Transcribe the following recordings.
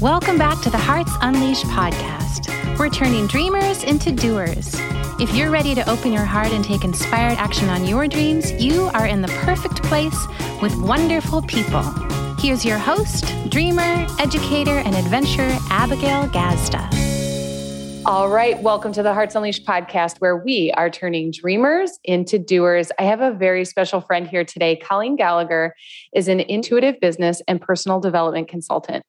Welcome back to the Hearts Unleashed podcast. We're turning dreamers into doers. If you're ready to open your heart and take inspired action on your dreams, you are in the perfect place with wonderful people. Here's your host, dreamer, educator, and adventurer, Abigail Gazda. All right, welcome to the Hearts Unleashed podcast, where we are turning dreamers into doers. I have a very special friend here today. Colleen Gallagher is an intuitive business and personal development consultant.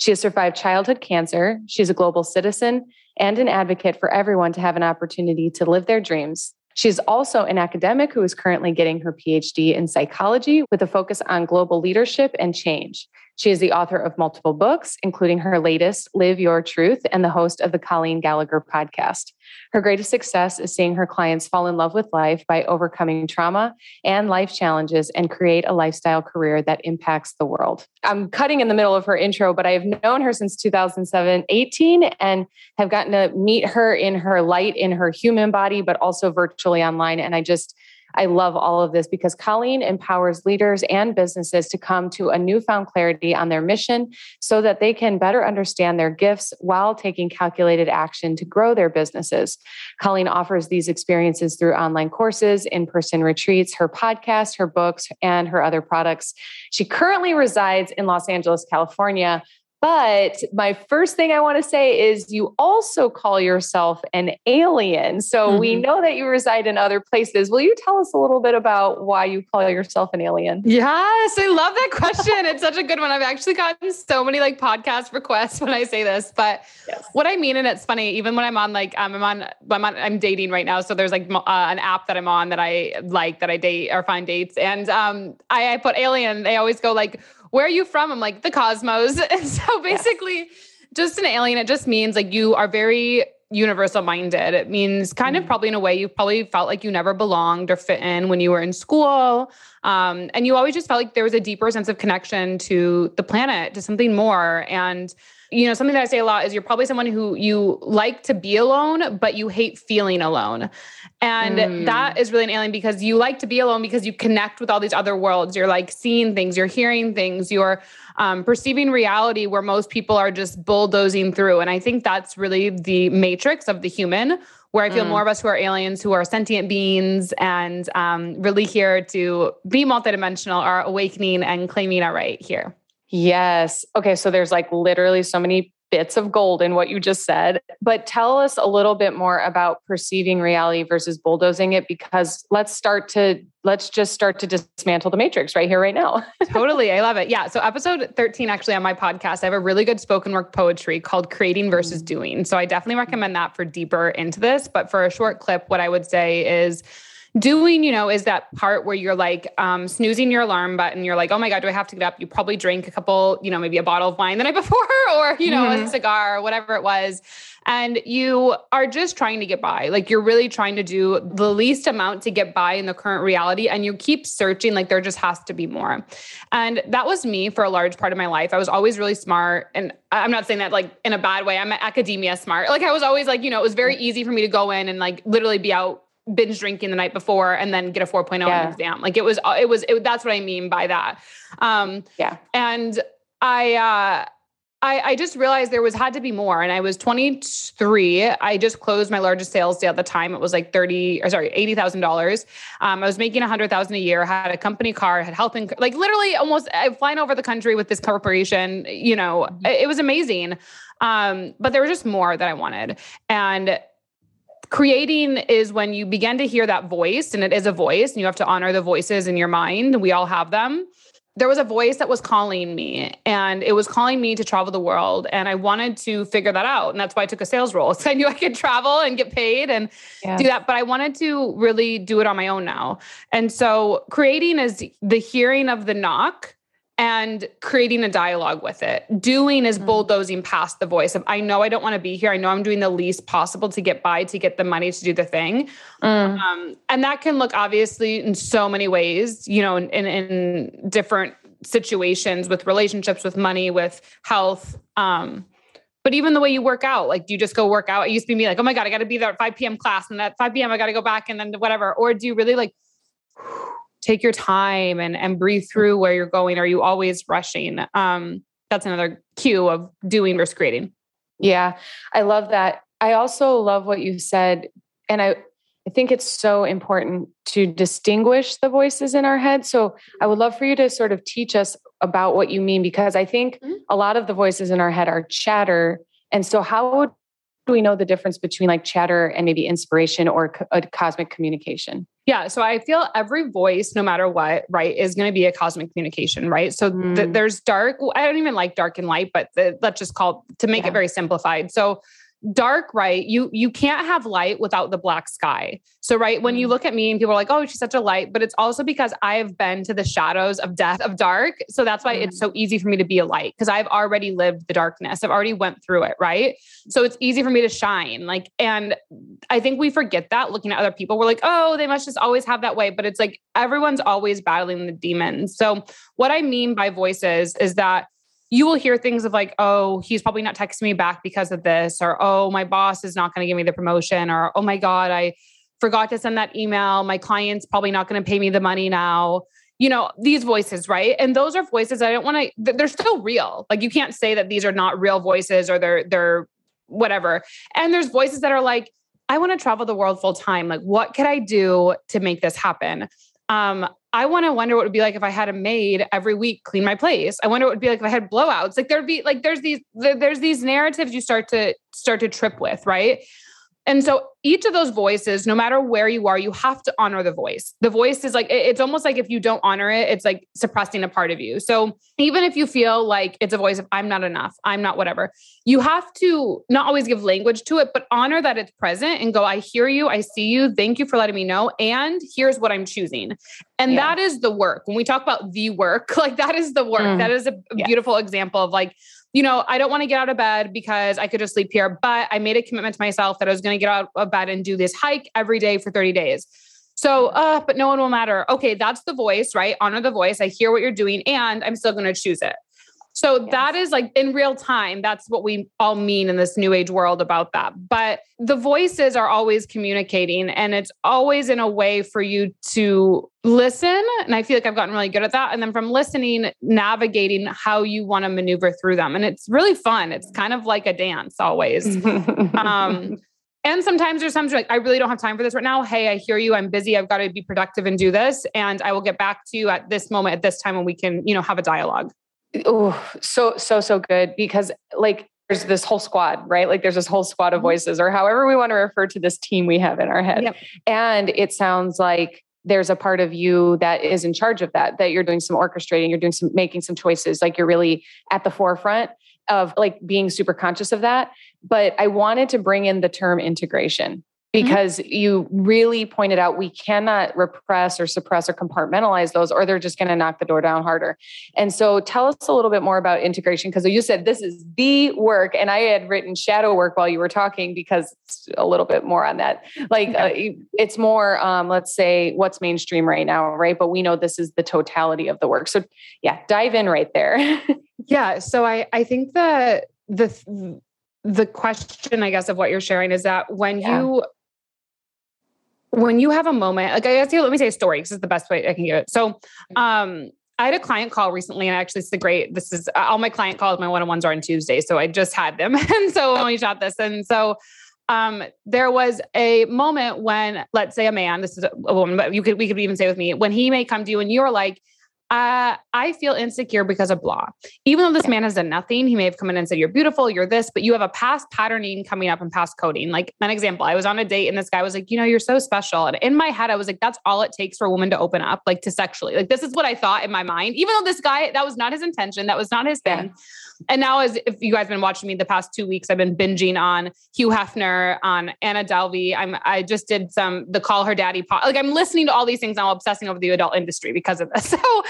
She has survived childhood cancer. She's a global citizen and an advocate for everyone to have an opportunity to live their dreams. She's also an academic who is currently getting her PhD in psychology with a focus on global leadership and change. She is the author of multiple books, including her latest, Live Your Truth, and the host of the Colleen Gallagher podcast. Her greatest success is seeing her clients fall in love with life by overcoming trauma and life challenges and create a lifestyle career that impacts the world. I'm cutting in the middle of her intro, but I have known her since 2007 18 and have gotten to meet her in her light, in her human body, but also virtually online. And I just, I love all of this because Colleen empowers leaders and businesses to come to a newfound clarity on their mission so that they can better understand their gifts while taking calculated action to grow their businesses. Colleen offers these experiences through online courses, in person retreats, her podcast, her books, and her other products. She currently resides in Los Angeles, California, but my first thing I want to say is you also call yourself an alien. So mm-hmm. we know that you reside in other places. Will you tell us a little bit about why you call yourself an alien? Yes, I love that question. it's such a good one. I've actually gotten so many like podcast requests when I say this, but yes. what I mean, and it's funny, even when I'm on like, um, I'm on, I'm on, I'm dating right now. So there's like uh, an app that I'm on that I like that I date or find dates. And um, I, I put alien, they always go like, where are you from? I'm like, the cosmos. And so basically, yes. just an alien, it just means like you are very universal minded. It means kind mm of probably in a way you probably felt like you never belonged or fit in when you were in school. Um, and you always just felt like there was a deeper sense of connection to the planet, to something more. And you know, something that I say a lot is you're probably someone who you like to be alone, but you hate feeling alone. And mm. that is really an alien because you like to be alone because you connect with all these other worlds. You're like seeing things, you're hearing things, you're um, perceiving reality where most people are just bulldozing through. And I think that's really the matrix of the human, where I feel mm. more of us who are aliens, who are sentient beings and um, really here to be multidimensional, are awakening and claiming our right here. Yes. Okay. So there's like literally so many bits of gold in what you just said. But tell us a little bit more about perceiving reality versus bulldozing it because let's start to let's just start to dismantle the matrix right here right now. totally. I love it. Yeah. So episode 13 actually on my podcast, I have a really good spoken word poetry called creating versus mm. doing. So I definitely recommend that for deeper into this, but for a short clip what I would say is doing, you know, is that part where you're like um, snoozing your alarm button. You're like, oh my God, do I have to get up? You probably drink a couple, you know, maybe a bottle of wine the night before or, you know, mm-hmm. a cigar or whatever it was. And you are just trying to get by. Like you're really trying to do the least amount to get by in the current reality. And you keep searching, like there just has to be more. And that was me for a large part of my life. I was always really smart. And I'm not saying that like in a bad way. I'm academia smart. Like I was always like, you know, it was very easy for me to go in and like literally be out binge drinking the night before and then get a 4.0 yeah. on exam. Like it was, it was, it, that's what I mean by that. Um, yeah. And I, uh, I, I just realized there was had to be more. And I was 23. I just closed my largest sales day at the time. It was like 30 or sorry, $80,000. Um, I was making a hundred thousand a year, had a company car, had health and like literally almost I'm flying over the country with this corporation, you know, mm-hmm. it, it was amazing. Um, but there was just more that I wanted. And creating is when you begin to hear that voice, and it is a voice, and you have to honor the voices in your mind. We all have them. There was a voice that was calling me, and it was calling me to travel the world. And I wanted to figure that out. And that's why I took a sales role. So I knew I could travel and get paid and yeah. do that. But I wanted to really do it on my own now. And so creating is the hearing of the knock and creating a dialogue with it. Doing is mm. bulldozing past the voice of, I know I don't want to be here. I know I'm doing the least possible to get by, to get the money to do the thing. Mm. Um, and that can look obviously in so many ways, you know, in, in, in different situations with relationships, with money, with health. Um, but even the way you work out, like do you just go work out? It used to be me like, oh my God, I got to be there at 5 p.m. class. And at 5 p.m., I got to go back and then whatever. Or do you really like, take your time and and breathe through where you're going are you always rushing um that's another cue of doing versus creating. Yeah, I love that. I also love what you said. And I, I think it's so important to distinguish the voices in our head. So I would love for you to sort of teach us about what you mean, because I think mm-hmm. a lot of the voices in our head are chatter. And so, how do we know the difference between like chatter and maybe inspiration or a cosmic communication? Yeah. So I feel every voice, no matter what, right, is going to be a cosmic communication, right? So mm. th- there's dark. I don't even like dark and light, but the, let's just call to make yeah. it very simplified. So dark right? You you can't have light without the black sky. So right when you mm. look at me and people are like oh she's such a light but it's also because i've been to the shadows of death of dark. So that's why mm. it's so easy for me to be a light because i've already lived the darkness. I've already went through it right? So it's easy for me to shine like and i think we forget that looking at other people. We're like oh they must just always have that way but it's like everyone's always battling the demons. So what i mean by voices is that you will hear things of like, oh, he's probably not texting me back because of this, or oh, my boss is not going to give me the promotion, or oh my God, I forgot to send that email. My client's probably not going to pay me the money now. You know, these voices, right? And those are voices I don't want to, they're still real. Like you can't say that these are not real voices or they're, they're whatever. And there's voices that are like, I want to travel the world full time. Like, what could I do to make this happen? Um, I want to wonder what it would be like if I had a maid every week clean my place. I wonder what it would be like if I had blowouts. Like there'd be like there's these there's these narratives you start to start to trip with, right? And so each of those voices, no matter where you are, you have to honor the voice. The voice is like, it's almost like if you don't honor it, it's like suppressing a part of you. So even if you feel like it's a voice of, I'm not enough, I'm not whatever, you have to not always give language to it, but honor that it's present and go, I hear you, I see you, thank you for letting me know. And here's what I'm choosing. And yeah. that is the work. When we talk about the work, like that is the work. Mm. That is a yeah. beautiful example of like, you know, I don't want to get out of bed because I could just sleep here, but I made a commitment to myself that I was going to get out of bed and do this hike every day for 30 days. So, uh, but no one will matter. Okay, that's the voice, right? Honor the voice. I hear what you're doing and I'm still going to choose it. So yes. that is like in real time. That's what we all mean in this new age world about that. But the voices are always communicating and it's always in a way for you to listen. And I feel like I've gotten really good at that. And then from listening, navigating how you want to maneuver through them. And it's really fun. It's kind of like a dance always. um, and sometimes there's times like, I really don't have time for this right now. Hey, I hear you. I'm busy. I've got to be productive and do this. And I will get back to you at this moment, at this time when we can, you know, have a dialogue. Oh, so so so good because like there's this whole squad, right? Like there's this whole squad of mm-hmm. voices, or however we want to refer to this team we have in our head. Yep. And it sounds like there's a part of you that is in charge of that, that you're doing some orchestrating, you're doing some making some choices, like you're really at the forefront of like being super conscious of that. But I wanted to bring in the term integration. Because mm-hmm. you really pointed out we cannot repress or suppress or compartmentalize those or they're just going to knock the door down harder. And so tell us a little bit more about integration because you said this is the work and I had written shadow work while you were talking because it's a little bit more on that. Like yeah. uh, it's more um, let's say what's mainstream right now, right? But we know this is the totality of the work. So yeah, dive in right there. yeah, so I I think that the the question i guess of what you're sharing is that when yeah. you when you have a moment, like I guess you let me say a story because it's the best way I can give it. So um I had a client call recently, and actually, it's the great. This is all my client calls. My one on ones are on Tuesday, so I just had them, and so when we shot this, and so um, there was a moment when, let's say, a man. This is a woman, but you could we could even say with me when he may come to you, and you're like, uh, I feel insecure because of blah. Even though this man has done nothing, he may have come in and said, You're beautiful, you're this, but you have a past patterning coming up and past coding. Like an example, I was on a date and this guy was like, You know, you're so special. And in my head, I was like, That's all it takes for a woman to open up, like to sexually. Like, this is what I thought in my mind, even though this guy, that was not his intention, that was not his thing. Yeah. And now, as if you guys have been watching me the past two weeks, I've been binging on Hugh Hefner, on Anna Delvey. I'm I just did some the Call Her Daddy pod. Like I'm listening to all these things now, obsessing over the adult industry because of this. So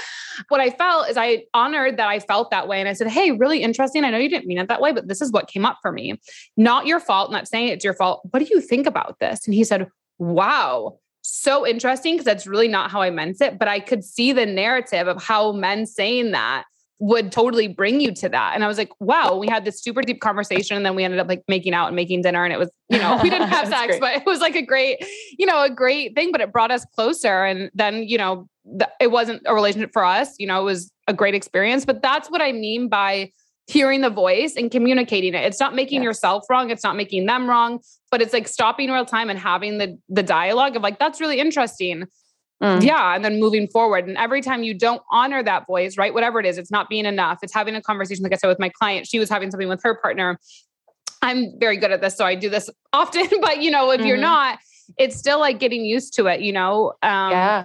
what I felt is I honored that I felt that way. And I said, Hey, really interesting. I know you didn't mean it that way, but this is what came up for me. Not your fault, not saying it's your fault. What do you think about this? And he said, Wow, so interesting because that's really not how I meant it. But I could see the narrative of how men saying that would totally bring you to that. And I was like, wow, we had this super deep conversation. And then we ended up like making out and making dinner. And it was, you know, we didn't have sex, great. but it was like a great, you know, a great thing, but it brought us closer. And then, you know, it wasn't a relationship for us, you know, it was a great experience. But that's what I mean by hearing the voice and communicating it. It's not making Yes. yourself wrong, it's not making them wrong, but it's like stopping real time and having the the dialogue of like that's really interesting. Mm. Yeah, and then moving forward. And every time you don't honor that voice, right? Whatever it is, it's not being enough. It's having a conversation like I said with my client. She was having something with her partner. I'm very good at this, so I do this often, but you know, if you're Mhm. not, it's still like getting used to it, you know. Um yeah.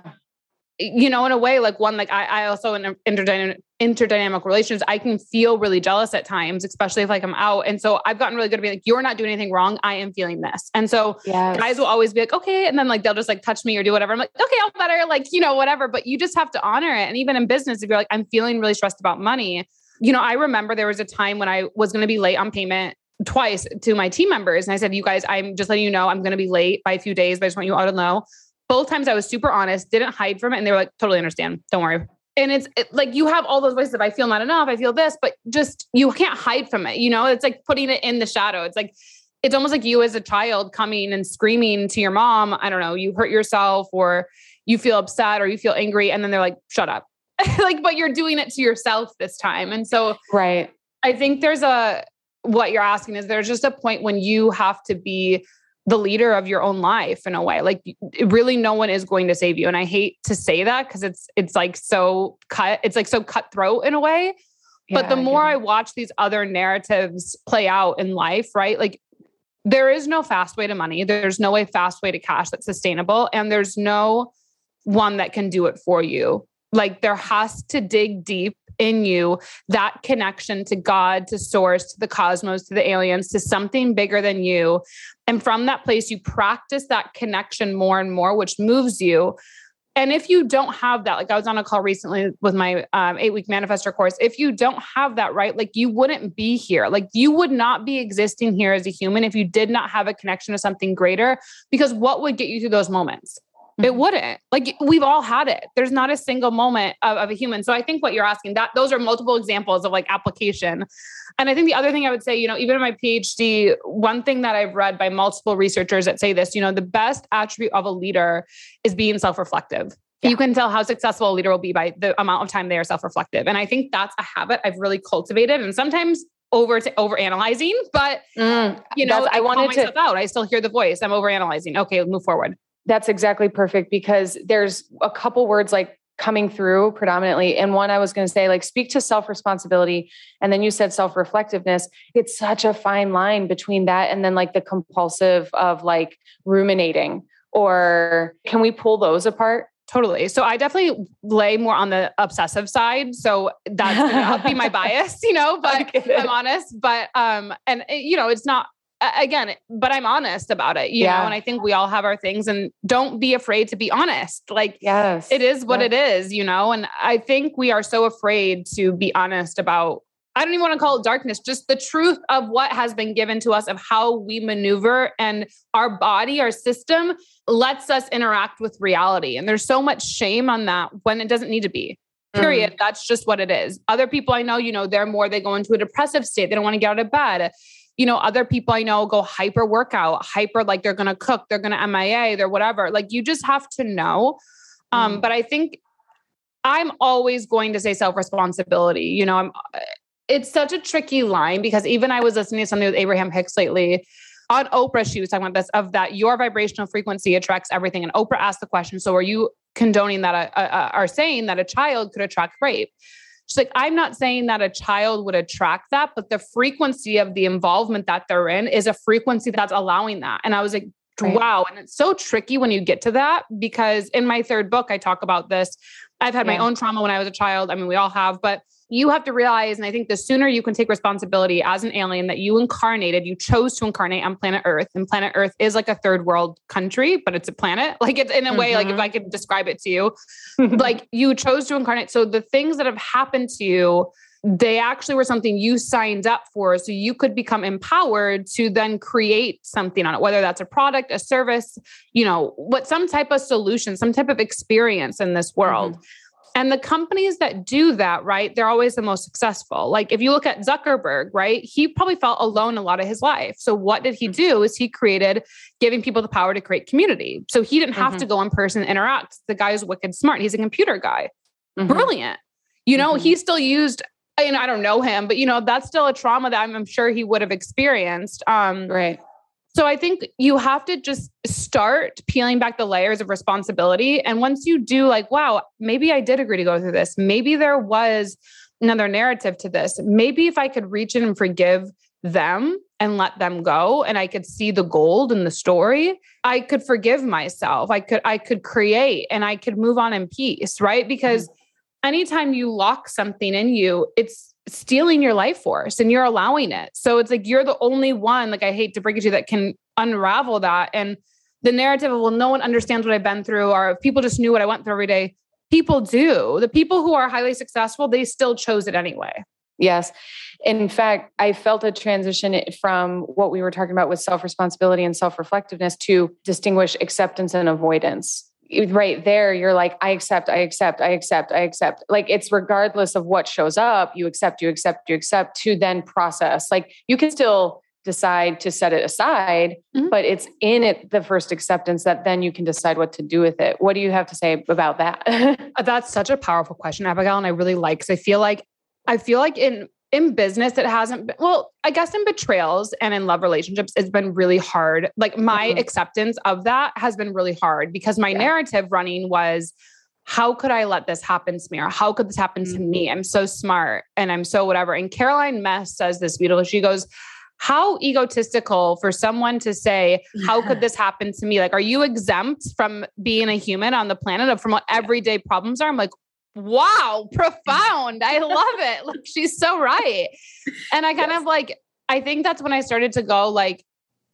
You know, in a way, like one, like I, I also in interdynamic, interdynamic relations, I can feel really jealous at times, especially if like I'm out. And so I've gotten really good at being like, you're not doing anything wrong. I am feeling this. And so Yes. guys will always be like, okay. And then like, they'll just like touch me or do whatever. I'm like, okay, I'll better, like, you know, whatever. But you just have to honor it. And even in business, if you're like, I'm feeling really stressed about money, you know, I remember there was a time when I was going to be late on payment twice to my team members. And I said, you guys, I'm just letting you know, I'm going to be late by a few days, but I just want you all to know both times I was super honest, didn't hide from it. And they were like, totally understand. Don't worry. And it's it, like you have all those voices of I feel not enough, I feel this, but just you can't hide from it. You know, it's like putting it in the shadow. It's like, it's almost like you as a child coming and screaming to your mom, I don't know, you hurt yourself or you feel upset or you feel angry. And then they're like, shut up. like, but you're doing it to yourself this time. And so right. I think there's a, what you're asking is there's just a point when you have to be the leader of your own life in a way like really no one is going to save you and i hate to say that because it's it's like so cut it's like so cutthroat in a way but the more i watch these other narratives play out in life right like there is no fast way to money there's no way fast way to cash that's sustainable and there's no one that can do it for you like there has to dig deep in you that connection to God, to source, to the cosmos, to the aliens, to something bigger than you. And from that place, you practice that connection more and more, which moves you. And if you don't have that, like I was on a call recently with my um, eight week manifestor course, if you don't have that, right, like you wouldn't be here. Like you would not be existing here as a human if you did not have a connection to something greater. Because what would get you through those moments? It Mhm. wouldn't. Like we've all had it. There's not a single moment of, of a human. So I think what you're asking that those are multiple examples of like application. And I think the other thing I would say, you know, even in my PhD, one thing that I've read by multiple researchers that say this, you know, the best attribute of a leader is being self-reflective. Yeah. You can tell how successful a leader will be by the amount of time they are self-reflective. And I think that's a habit I've really cultivated and sometimes over to over analyzing, but Mm, you know, I I, wanted to- myself out. I still hear the voice. I'm over analyzing. Okay, move forward. That's exactly perfect because there's a couple words like coming through predominantly. And one I was going to say, like, speak to self responsibility. And then you said self reflectiveness. It's such a fine line between that and then like the compulsive of like ruminating. Or can we pull those apart? Totally. So I definitely lay more on the obsessive side. So that's gonna be my bias, you know, but. I'm honest. But um, and uh, you know, it's not again, but I'm honest about it, you Yeah. know, and I think we all have our things and don't be afraid to be honest. Like Yes. it is what it is, you know, and I think we are so afraid to be honest about I don't even want to call it darkness, just the truth of what has been given to us of how we maneuver and our body, our system lets us interact with reality. And there's so much shame on that when it doesn't need to be. Period. Mm. That's just what it is. Other people I know, you know, they're more, they go into a depressive state. They don't want to get out of bed. You know, other people I know go hyper workout, hyper like they're going to cook, they're going to MIA, they're whatever. Like you just have to know. Um, Mm. but I think I'm always going to say self responsibility. You know, I'm. It's such a tricky line because even I was listening to something with Abraham Hicks lately on Oprah. She was talking about this of that your vibrational frequency attracts everything. And Oprah asked the question: So are you condoning that? A, a- are saying that a child could attract rape? She's like, I'm not saying that a child would attract that, but the frequency of the involvement that they're in is a frequency that's allowing that. And I was like, Right. wow. And it's so tricky when you get to that because in my third book, I talk about this. I've had my own trauma when I was a child. I mean, we all have, but you have to realize, and I think the sooner you can take responsibility as an alien that you incarnated, you chose to incarnate on planet Earth, and planet Earth is like a third world country, but it's a planet. Like it's in a way, like if Mhm. I could describe it to you, like you chose to incarnate. So the things that have happened to you, they actually were something you signed up for. So you could become empowered to then create something on it, whether that's a product, a service, you know, what some type of solution, some type of experience in this world. And the companies that do that, right, they're always the most successful. Like if you look at Zuckerberg, right, he probably felt alone a lot of his life. So what did he do? Is he created giving people the power to create community. So he didn't have to go in person and interact. The guy is wicked smart. He's a computer guy Mhm. brilliant. You know, Mhm. he still used know, I don't know him, but you know, that's still a trauma that I'm, I'm sure he would have experienced. Um, right. So I think you have to just start peeling back the layers of responsibility. And once you do, like, wow, maybe I did agree to go through this. Maybe there was another narrative to this. Maybe if I could reach in and forgive them and let them go and I could see the gold in the story, I could forgive myself. I could I could create and I could move on in peace, right? Because mm-hmm. anytime you lock something in you, it's stealing your life force and you're allowing it. So it's like you're the only one, like I hate to break it to you, that can unravel that. And the narrative of, well, no one understands what I've been through, or if people just knew what I went through every day. People do. The people who are highly successful, they still chose it anyway. Yes. In fact, I felt a transition from what we were talking about with self responsibility and self reflectiveness to distinguish acceptance and avoidance. Right there, you're like, I accept, I accept, I accept, I accept. Like it's regardless of what shows up, you accept, you accept, you accept to then process. Like you can still decide to set it aside, mm-hmm. but it's in it the first acceptance that then you can decide what to do with it. What do you have to say about that? That's such a powerful question, Abigail. And I really like because I feel like I feel like in in business it hasn't been well i guess in betrayals and in love relationships it's been really hard. Like my mm-hmm. acceptance of that has been really hard because my yeah. narrative running was how could i let this happen to me or how could this happen mm-hmm. to me? I'm so smart and i'm so whatever. And Caroline Myss says this beautiful she goes how egotistical for someone to say how could this happen to me? Like are you exempt from being a human on the planet of from what everyday problems are? I'm like wow, profound. I love it. Like she's so right. And I kind yes. of like, I think that's when I started to go like,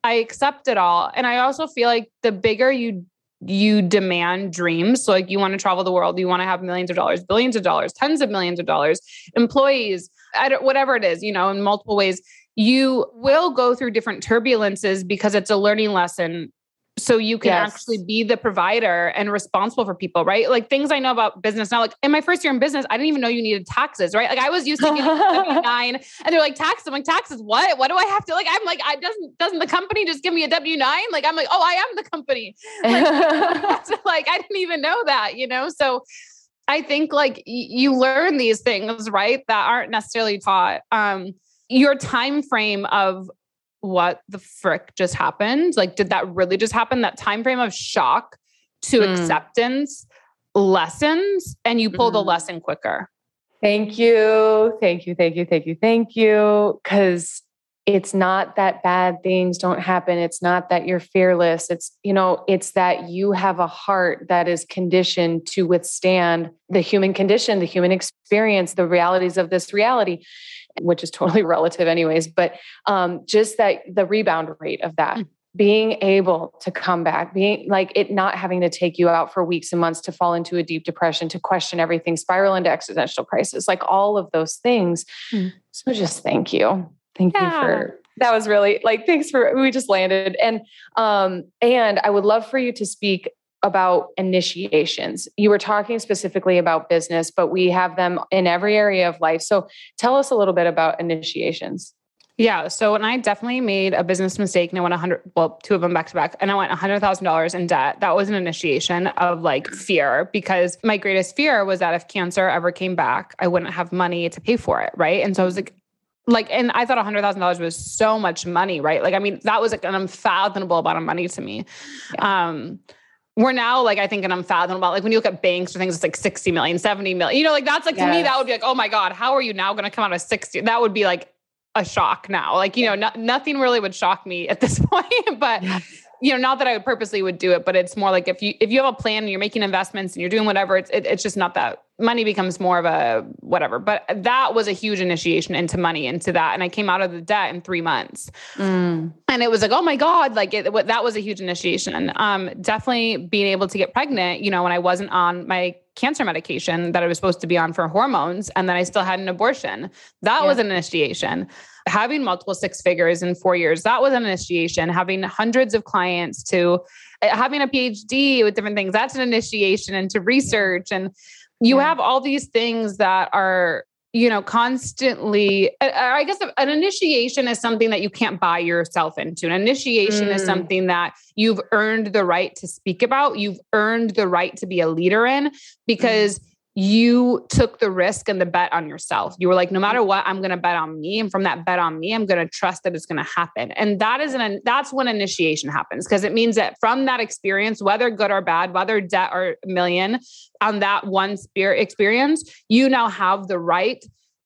I accept it all. And I also feel like the bigger you you demand dreams. So like you want to travel the world, you want to have millions of dollars, billions of dollars, tens of millions of dollars, employees, whatever it is, you know, in multiple ways, you will go through different turbulences because it's a learning lesson so you can yes. actually be the provider and responsible for people, right? Like things I know about business now, like in my first year in business, I didn't even know you needed taxes, right? Like I was used to getting W-9 and they're like, taxes. I'm like, taxes, what? What do I have to like? I'm like, I doesn't, doesn't the company just give me a W-9? Like, I'm like, oh, I am the company. Like, like I didn't even know that, you know? So I think like you learn these things, right? That aren't necessarily taught. Um, your time frame of what the frick just happened? Like, did that really just happen? That time frame of shock to mm. acceptance lessons, and you pull mm. the lesson quicker. Thank you. Thank you. Thank you. Thank you. Thank you. Because it's not that bad things don't happen. It's not that you're fearless. It's, you know, it's that you have a heart that is conditioned to withstand the human condition, the human experience, the realities of this reality which is totally relative, anyways. But um, just that the rebound rate of that. Mm. Being able to come back, being like it not having to take you out for weeks and months to fall into a deep depression, to question everything, spiral into existential crisis, like all of those things. Mm. So just thank you. Thank yeah. you for that was really like thanks for we just landed and um and I would love for you to speak about initiations. You were talking specifically about business, but we have them in every area of life. So tell us a little bit about initiations. Yeah. So when I definitely made a business mistake and I went 100, well, two of them back to back, and I went $100,000 in debt, that was an initiation of like fear because my greatest fear was that if cancer ever came back, I wouldn't have money to pay for it. Right. And so I was like, like, and I thought $100,000 was so much money. Right. Like, I mean, that was like an unfathomable amount of money to me. Yeah. Um, we're now like I think an unfathomable. Like when you look at banks or things, it's like 60 million, 70 million. You know, like that's like yes. to me, that would be like, oh my God, how are you now going to come out of 60? That would be like a shock now. Like, you know, no, nothing really would shock me at this point. but yes you know, not that I would purposely would do it, but it's more like if you if you have a plan and you're making investments and you're doing whatever, it's it, it's just not that money becomes more of a whatever. But that was a huge initiation into money into that, and I came out of the debt in three months, mm. and it was like, oh my god, like it, that was a huge initiation. Um, definitely being able to get pregnant, you know, when I wasn't on my cancer medication that I was supposed to be on for hormones, and then I still had an abortion. That yeah. was an initiation having multiple six figures in four years, that was an initiation. Having hundreds of clients to uh, having a PhD with different things, that's an initiation into research. And you yeah. have all these things that are you know constantly i guess an initiation is something that you can't buy yourself into an initiation mm. is something that you've earned the right to speak about you've earned the right to be a leader in because mm you took the risk and the bet on yourself. You were like, no matter what, I'm going to bet on me. And from that bet on me, I'm going to trust that it's going to happen. And that is an, that's when initiation happens because it means that from that experience, whether good or bad, whether debt or million on that one spirit experience, you now have the right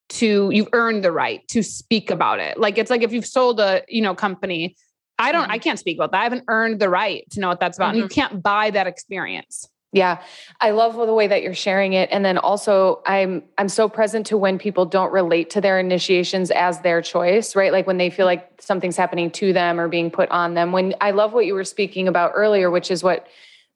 to, you've earned the right to speak about it. Like it's like if you've sold a, you know, company, I don't, mm-hmm. I can't speak about that. I haven't earned the right to know what that's about. Mm-hmm. And you mm-hmm. can't buy that experience. Yeah. I love the way that you're sharing it and then also I'm I'm so present to when people don't relate to their initiations as their choice, right? Like when they feel like something's happening to them or being put on them. When I love what you were speaking about earlier, which is what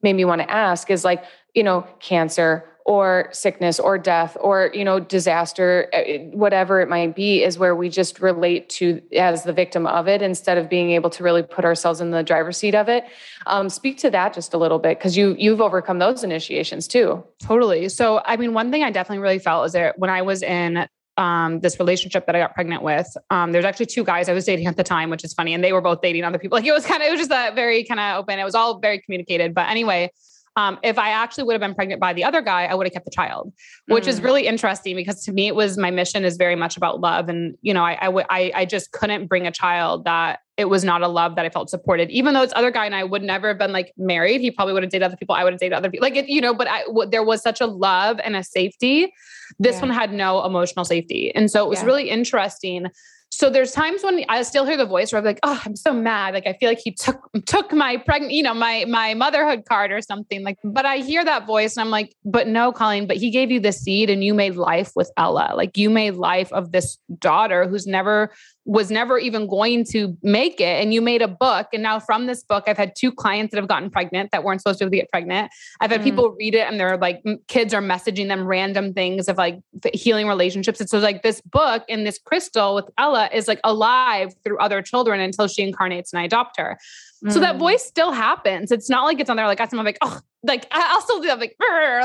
made me want to ask is like, you know, cancer or sickness or death or you know disaster eh, whatever it might be is where we just relate to as the victim of it instead of being able to really put ourselves in the driver's seat of it um, speak to that just a little bit because you you've overcome those initiations too totally so i mean one thing i definitely really felt is that when i was in um, this relationship that I got pregnant with. Um, there's actually two guys I was dating at the time, which is funny, and they were both dating other people. Like it was kind of, it was just a very kind of open. It was all very communicated. But anyway, um, if I actually would have been pregnant by the other guy, I would have kept the child, which mm. is really interesting because to me, it was my mission is very much about love. And, you know, I, I, w- I, I just couldn't bring a child that it was not a love that I felt supported, even though it's other guy and I would never have been like married. He probably would have dated other people. I would have dated other people. Like, it, you know, but I, w- there was such a love and a safety. This yeah. one had no emotional safety. And so it was yeah. really interesting so there's times when I still hear the voice where I'm like, oh, I'm so mad. Like I feel like he took took my pregnant, you know, my my motherhood card or something. Like, but I hear that voice and I'm like, but no, Colleen, but he gave you the seed and you made life with Ella. Like you made life of this daughter who's never was never even going to make it and you made a book and now from this book i've had two clients that have gotten pregnant that weren't supposed to get pregnant i've had mm. people read it and they're like kids are messaging them random things of like healing relationships and so like this book and this crystal with ella is like alive through other children until she incarnates and i adopt her mm. so that mm. voice still happens it's not like it's on there like i'm like oh like I'll still do that, like,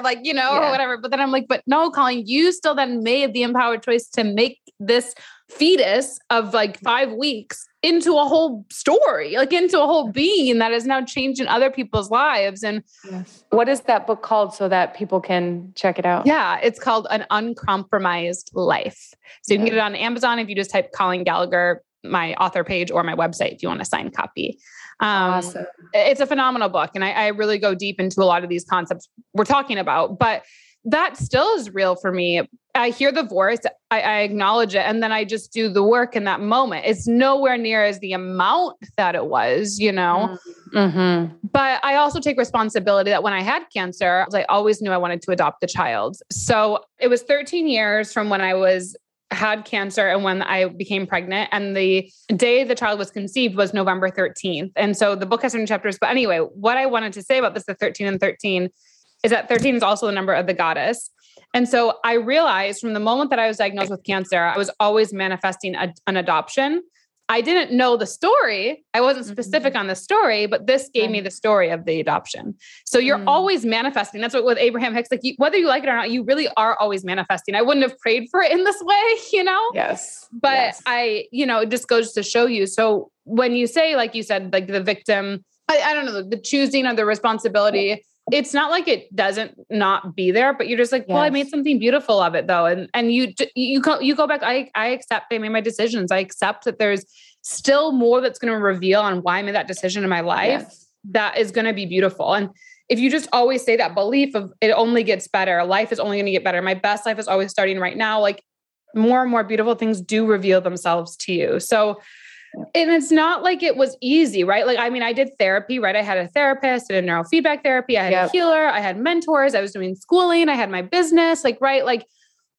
like you know, yeah. or whatever. But then I'm like, but no, Colleen, you still then made the empowered choice to make this fetus of like five weeks into a whole story, like into a whole being that is now changing other people's lives. And yes. what is that book called so that people can check it out? Yeah, it's called An Uncompromised Life. So you can get it on Amazon if you just type Colleen Gallagher, my author page, or my website if you want a signed copy. Um, awesome. It's a phenomenal book. And I, I really go deep into a lot of these concepts we're talking about. But that still is real for me. I hear the voice, I, I, acknowledge it, and then I just do the work in that moment. It's nowhere near as the amount that it was, you know. Mm-hmm. But I also take responsibility that when I had cancer, I always knew I wanted to adopt the child. So it was 13 years from when I was had cancer and when I became pregnant. And the day the child was conceived was November 13th. And so the book has certain chapters. But anyway, what I wanted to say about this, the 13 and 13 is that 13 is also the number of the goddess. And so I realized from the moment that I was diagnosed with cancer, I was always manifesting a, an adoption. I didn't know the story. I wasn't specific mm-hmm. on the story, but this gave me the story of the adoption. So you're mm. always manifesting. That's what with Abraham Hicks, like you, whether you like it or not, you really are always manifesting. I wouldn't have prayed for it in this way, you know? Yes. But yes. I, you know, it just goes to show you. So when you say, like you said, like the victim, I, I don't know, the choosing of the responsibility it's not like it doesn't not be there, but you're just like, well, I made something beautiful of it though. And, and you, you go, you go back. I, I accept I made my decisions. I accept that there's still more that's going to reveal on why I made that decision in my life yes. that is going to be beautiful. And if you just always say that belief of it only gets better, life is only going to get better. My best life is always starting right now. Like more and more beautiful things do reveal themselves to you. So and it's not like it was easy, right? Like, I mean, I did therapy, right? I had a therapist, I did neurofeedback therapy, I had yep. a healer, I had mentors, I was doing schooling, I had my business, like, right? Like,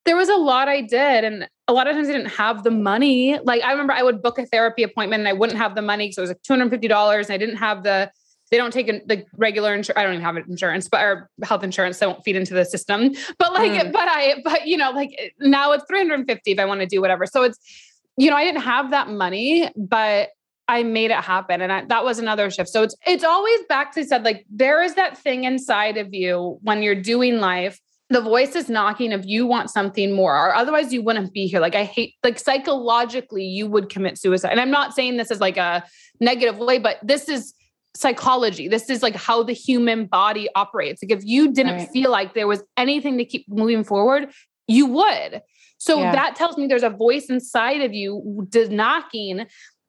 there was a lot I did. And a lot of times I didn't have the money. Like, I remember I would book a therapy appointment and I wouldn't have the money. because it was like $250 and I didn't have the, they don't take the regular insurance. I don't even have insurance, but or health insurance. That won't feed into the system. But like, mm. but I, but you know, like now it's 350 if I want to do whatever. So it's, you know, I didn't have that money, but I made it happen. And I, that was another shift. So it's it's always back to said, like, there is that thing inside of you when you're doing life. The voice is knocking if you want something more, or otherwise you wouldn't be here. Like I hate, like psychologically, you would commit suicide. And I'm not saying this is like a negative way, but this is psychology. This is like how the human body operates. Like if you didn't right. feel like there was anything to keep moving forward, you would. So yeah. that tells me there's a voice inside of you knocking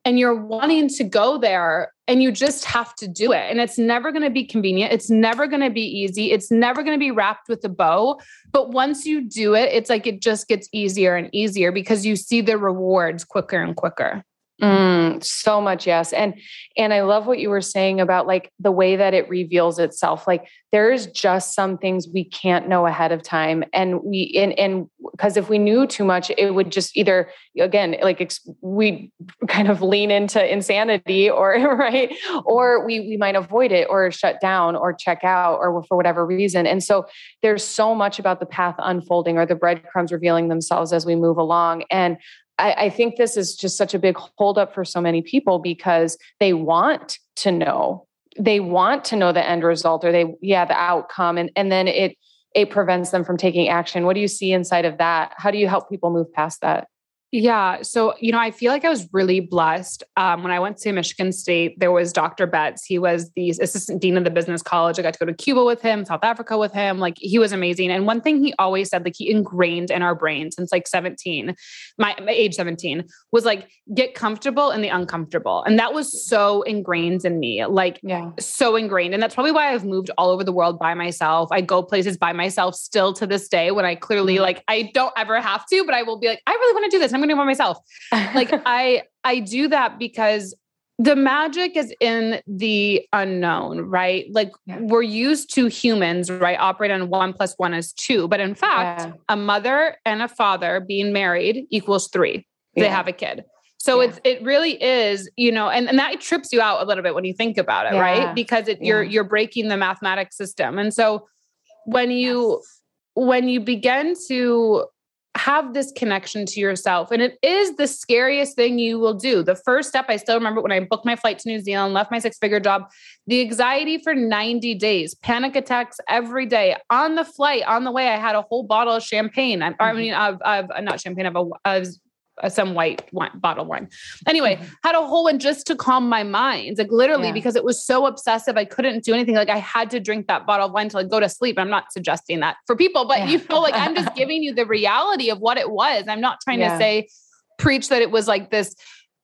and you're wanting to go there and you just have to do it. And it's never going to be convenient. It's never going to be easy. It's never going to be wrapped with a bow. But once you do it, it's like it just gets easier and easier because you see the rewards quicker and quicker. Mm, so much yes and and i love what you were saying about like the way that it reveals itself like there's just some things we can't know ahead of time and we and and because if we knew too much it would just either again like we kind of lean into insanity or right or we we might avoid it or shut down or check out or for whatever reason and so there's so much about the path unfolding or the breadcrumbs revealing themselves as we move along and I, I think this is just such a big holdup for so many people because they want to know. They want to know the end result or they yeah the outcome. And and then it it prevents them from taking action. What do you see inside of that? How do you help people move past that yeah. So, you know, I feel like I was really blessed. Um, when I went to Michigan State, there was Dr. Betts. He was the assistant dean of the business college. I got to go to Cuba with him, South Africa with him. Like, he was amazing. And one thing he always said, like, he ingrained in our brain since like 17, my, my age 17, was like, get comfortable in the uncomfortable. And that was so ingrained in me, like, yeah. so ingrained. And that's probably why I've moved all over the world by myself. I go places by myself still to this day when I clearly, mm-hmm. like, I don't ever have to, but I will be like, I really want to do this. I'm going to do it myself. Like I I do that because the magic is in the unknown, right? Like yeah. we're used to humans, right? Operate on one plus one is two. But in fact, yeah. a mother and a father being married equals three. They yeah. have a kid. So it's it really is, you know, and, and that trips you out a little bit when you think about it, right? Because it, you're you're breaking the mathematics system. And so when you yes. when you begin to have this connection to yourself. And it is the scariest thing you will do. The first step, I still remember when I booked my flight to New Zealand, left my six figure job, the anxiety for 90 days, panic attacks every day. On the flight, on the way, I had a whole bottle of champagne. I, I mm-hmm. mean, of, of not champagne, of a, of some white wine, bottle wine. Anyway, mm-hmm. had a whole one just to calm my mind, like literally, yeah. because it was so obsessive. I couldn't do anything. Like I had to drink that bottle of wine to like go to sleep. I'm not suggesting that for people, but yeah. you know, like I'm just giving you the reality of what it was. I'm not trying yeah. to say preach that it was like this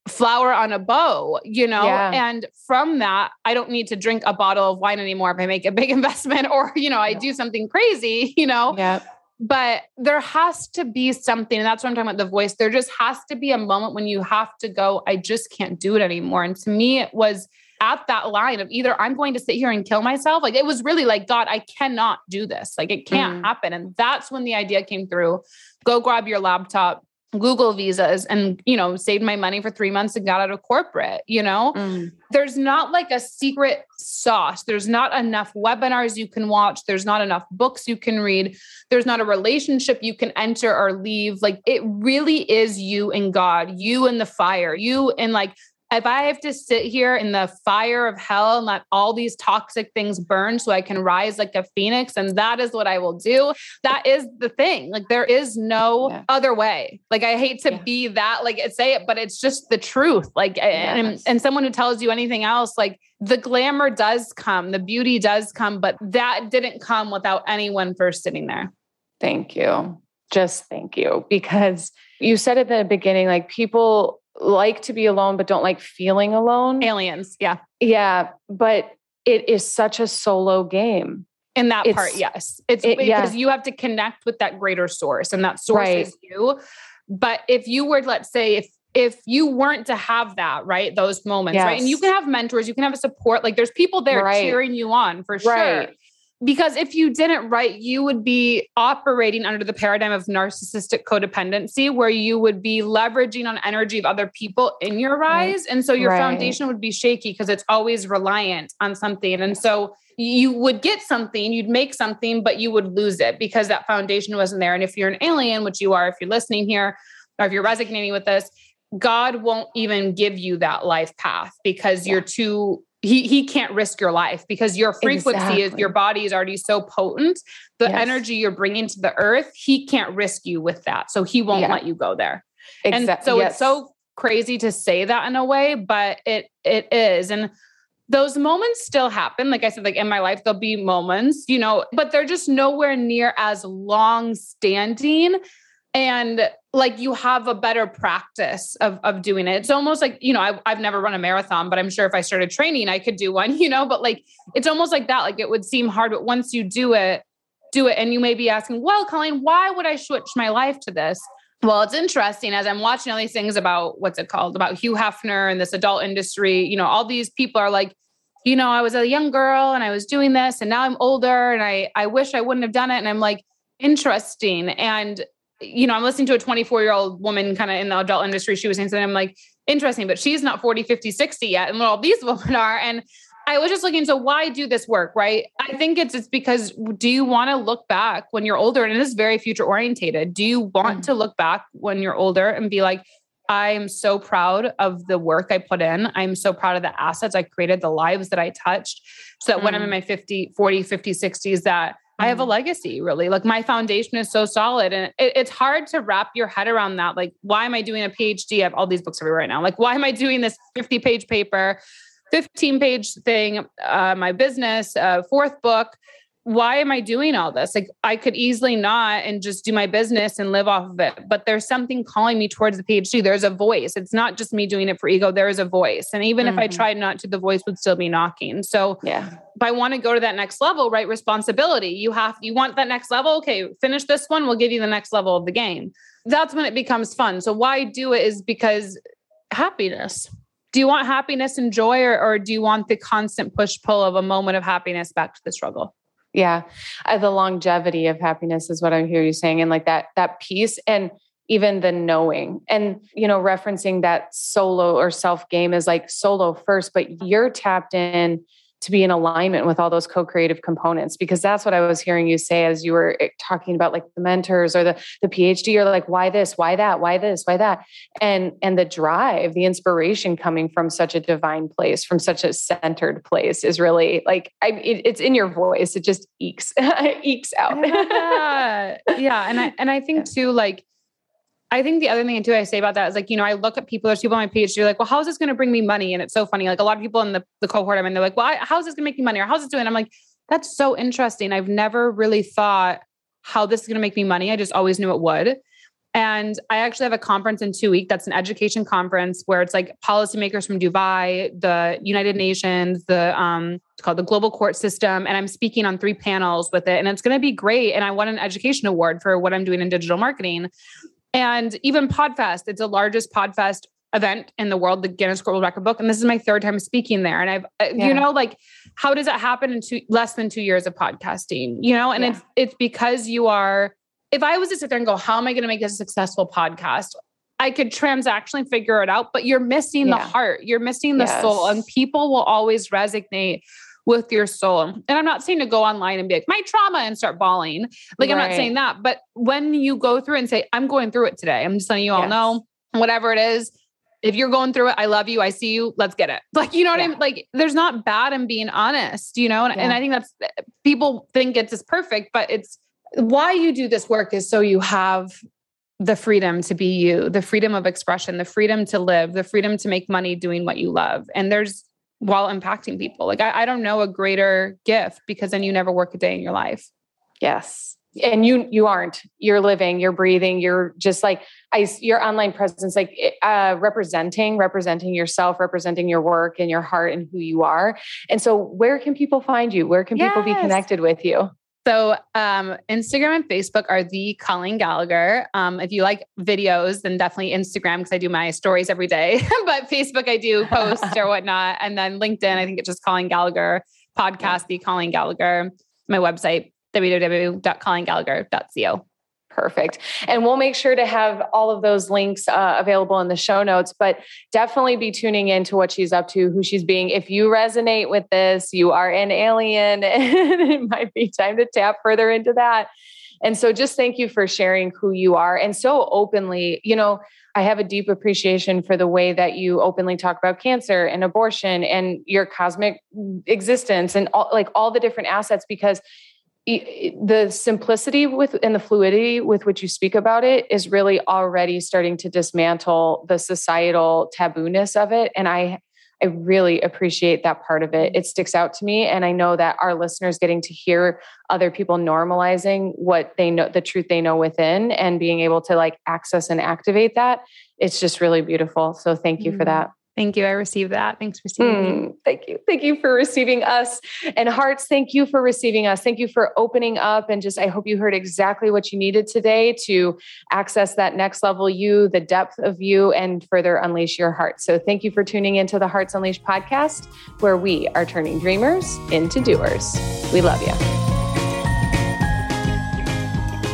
flower on a bow, you know? And from that, I don't need to drink a bottle of wine anymore if I make a big investment or, you know, I do something crazy, you know? Yeah but there has to be something and that's what i'm talking about the voice. There just has to be a moment when you have to go i just can't do it anymore. And to me it was at that line of either i'm going to sit here and kill myself like it was really like god i cannot do this. Like it can't mm. happen. And that's when the idea came through. Go grab your laptop Google visas and, you know, saved my money for three months and got out of corporate, you know? Mm. There's not like a secret sauce. There's not enough webinars you can watch. There's not enough books you can read. There's not a relationship you can enter or leave. Like it really is you and God, you and the fire, you and like if I have to sit here in the fire of hell and let all these toxic things burn so I can rise like a phoenix, and that is what I will do, that is the thing. Like, there is no yeah. other way. Like, I hate to yeah. be that, like, eh, say it, but it's just the truth. Like, eh, eh, yes. and, and someone who tells you anything else, like, the glamour does come, the beauty does come, but that didn't come without anyone first sitting there. Thank you. Just thank you. Because you said at the beginning, like, people like to be alone but don't like feeling alone. Aliens, yeah. Yeah, but it is such a solo game. In that it's, part, yes. It's it, because yeah. you have to connect with that greater source and that source right. is you. But if you were let's say if if you weren't to have that, right? Those moments, yes. right? And you can have mentors, you can have a support. Like there's people there right. cheering you on for sure. Because if you didn't right you would be operating under the paradigm of narcissistic codependency where you would be leveraging on energy of other people in your rise and so your right. foundation would be shaky because it's always reliant on something and so you would get something you'd make something but you would lose it because that foundation wasn't there and if you're an alien which you are if you're listening here or if you're resonating with this God won't even give you that life path because yeah. you're too he he can't risk your life because your frequency exactly. is your body is already so potent the yes. energy you're bringing to the earth he can't risk you with that so he won't yeah. let you go there exactly. and so yes. it's so crazy to say that in a way but it it is and those moments still happen. Like I said, like in my life, there'll be moments, you know, but they're just nowhere near as long standing. And like you have a better practice of, of doing it. It's almost like, you know, I, I've never run a marathon, but I'm sure if I started training, I could do one, you know, but like it's almost like that. Like it would seem hard, but once you do it, do it. And you may be asking, well, Colleen, why would I switch my life to this? Well, it's interesting as I'm watching all these things about what's it called about Hugh Hefner and this adult industry. You know, all these people are like, you know, I was a young girl and I was doing this and now I'm older and I I wish I wouldn't have done it. And I'm like, interesting. And, you know, I'm listening to a 24 year old woman kind of in the adult industry. She was saying something. I'm like, interesting, but she's not 40, 50, 60 yet. And all these women are. And I was just looking, so why do this work, right? I think it's it's because do you want to look back when you're older and it is very future orientated? Do you want mm. to look back when you're older and be like, I'm so proud of the work I put in. I'm so proud of the assets I created, the lives that I touched. So that mm. when I'm in mm. my 50, 40, 50, 60s, that I have a mm. legacy really. Like my foundation is so solid. And it, it's hard to wrap your head around that. Like, why am I doing a PhD? I have all these books everywhere right now. Like, why am I doing this 50 page paper? 15 page thing, uh, my business, uh, fourth book. Why am I doing all this? Like, I could easily not and just do my business and live off of it. But there's something calling me towards the PhD. There's a voice. It's not just me doing it for ego. There is a voice. And even mm-hmm. if I mm-hmm. tried not to, the voice would still be knocking. So, yeah. if I want to go to that next level, right? Responsibility. You have, you want that next level? Okay, finish this one. We'll give you the next level of the game. That's when it becomes fun. So, why do it is because happiness do you want happiness and joy or, or do you want the constant push pull of a moment of happiness back to the struggle yeah. Uh, the longevity of happiness is what i hear you saying and like that that peace and even the knowing and you know referencing that solo or self game is like solo first but you're tapped in to be in alignment with all those co-creative components because that's what i was hearing you say as you were eh, talking about like the mentors or the the phd you're like why this? Why that? Why this? Why that? And and the drive the inspiration coming from such a divine place from such a centered place is really like I, it, it's in your voice. It just ekes ekes out. Yeah yeah and i and i think too like I think the other thing too I say about that is like, you know, I look at people, there's people on my page, they're like, well, how is this going to bring me money? And it's so funny. Like a lot of people in the, the cohort I'm in, they're like, well, I, how's this going to make me money? Or how's this doing? I'm like, that's so interesting. I've never really thought how this is going to make me money. I just always knew it would. And I actually have a conference in two weeks. That's an education conference where it's like policymakers from Dubai, the United Nations, the um, it's called the Global Court System, and I'm speaking on three panels with it, and it's going to be great. And I won an education award for what I'm doing in digital marketing. And even Podfest, it's the largest Podfest event in the world, the Guinness World Record book. And this is my third time speaking there. And I've, uh, yeah. you know, like, how does that happen in two, less than two years of podcasting? You know, and yeah. it's it's because you are. If I was to sit there and go, how am I going to make this a successful podcast? I could transactionally figure it out, but you're missing yeah. the heart. You're missing the yes. soul, and people will always resonate with your soul. And I'm not saying to go online and be like, my trauma and start bawling. Like, right. I'm not saying that. But when you go through and say, I'm going through it today, I'm just letting you all yes. know, whatever it is, if you're going through it, I love you. I see you. Let's get it. Like, you know what yeah. I mean? Like, there's not bad in being honest, you know? And, yeah. and I think that's eh, people think it's just perfect, but it's why you do this work is so you have the freedom to be you, the freedom of expression, the freedom to live, the freedom to make money doing what you love. And there's while impacting people. Like I, I don't know a greater gift because then you never work a day in your life. Yes. And you you aren't. You're living, you're breathing, you're just like I your online presence like uh representing representing yourself, representing your work and your heart and who you are. And so where can people find you? Where can yes. people be connected with you? So um, Instagram and Facebook are the Colleen Gallagher. Um, if you like videos, then definitely Instagram because I do my stories every day. but Facebook, I do post or whatnot, and then LinkedIn, I think it's just Colleen Gallagher podcast, the Colleen Gallagher. My website www.colleengallagher.co. Perfect. And we'll make sure to have all of those links uh, available in the show notes, but definitely be tuning into what she's up to, who she's being. If you resonate with this, you are an alien, and it might be time to tap further into that. And so just thank you for sharing who you are and so openly. You know, I have a deep appreciation for the way that you openly talk about cancer and abortion and your cosmic existence and all, like all the different assets because the simplicity with and the fluidity with which you speak about it is really already starting to dismantle the societal tabooness of it and i I really appreciate that part of it. It sticks out to me. And I know that our listeners getting to hear other people normalizing what they know, the truth they know within, and being able to like access and activate that, it's just really beautiful. So thank you mm-hmm. for that. Thank you. I received that. Thanks for receiving mm, me. Thank you. Thank you for receiving us. And hearts, thank you for receiving us. Thank you for opening up. And just, I hope you heard exactly what you needed today to access that next level you, the depth of you, and further unleash your heart. So thank you for tuning into the Hearts Unleashed podcast, where we are turning dreamers into doers. We love you.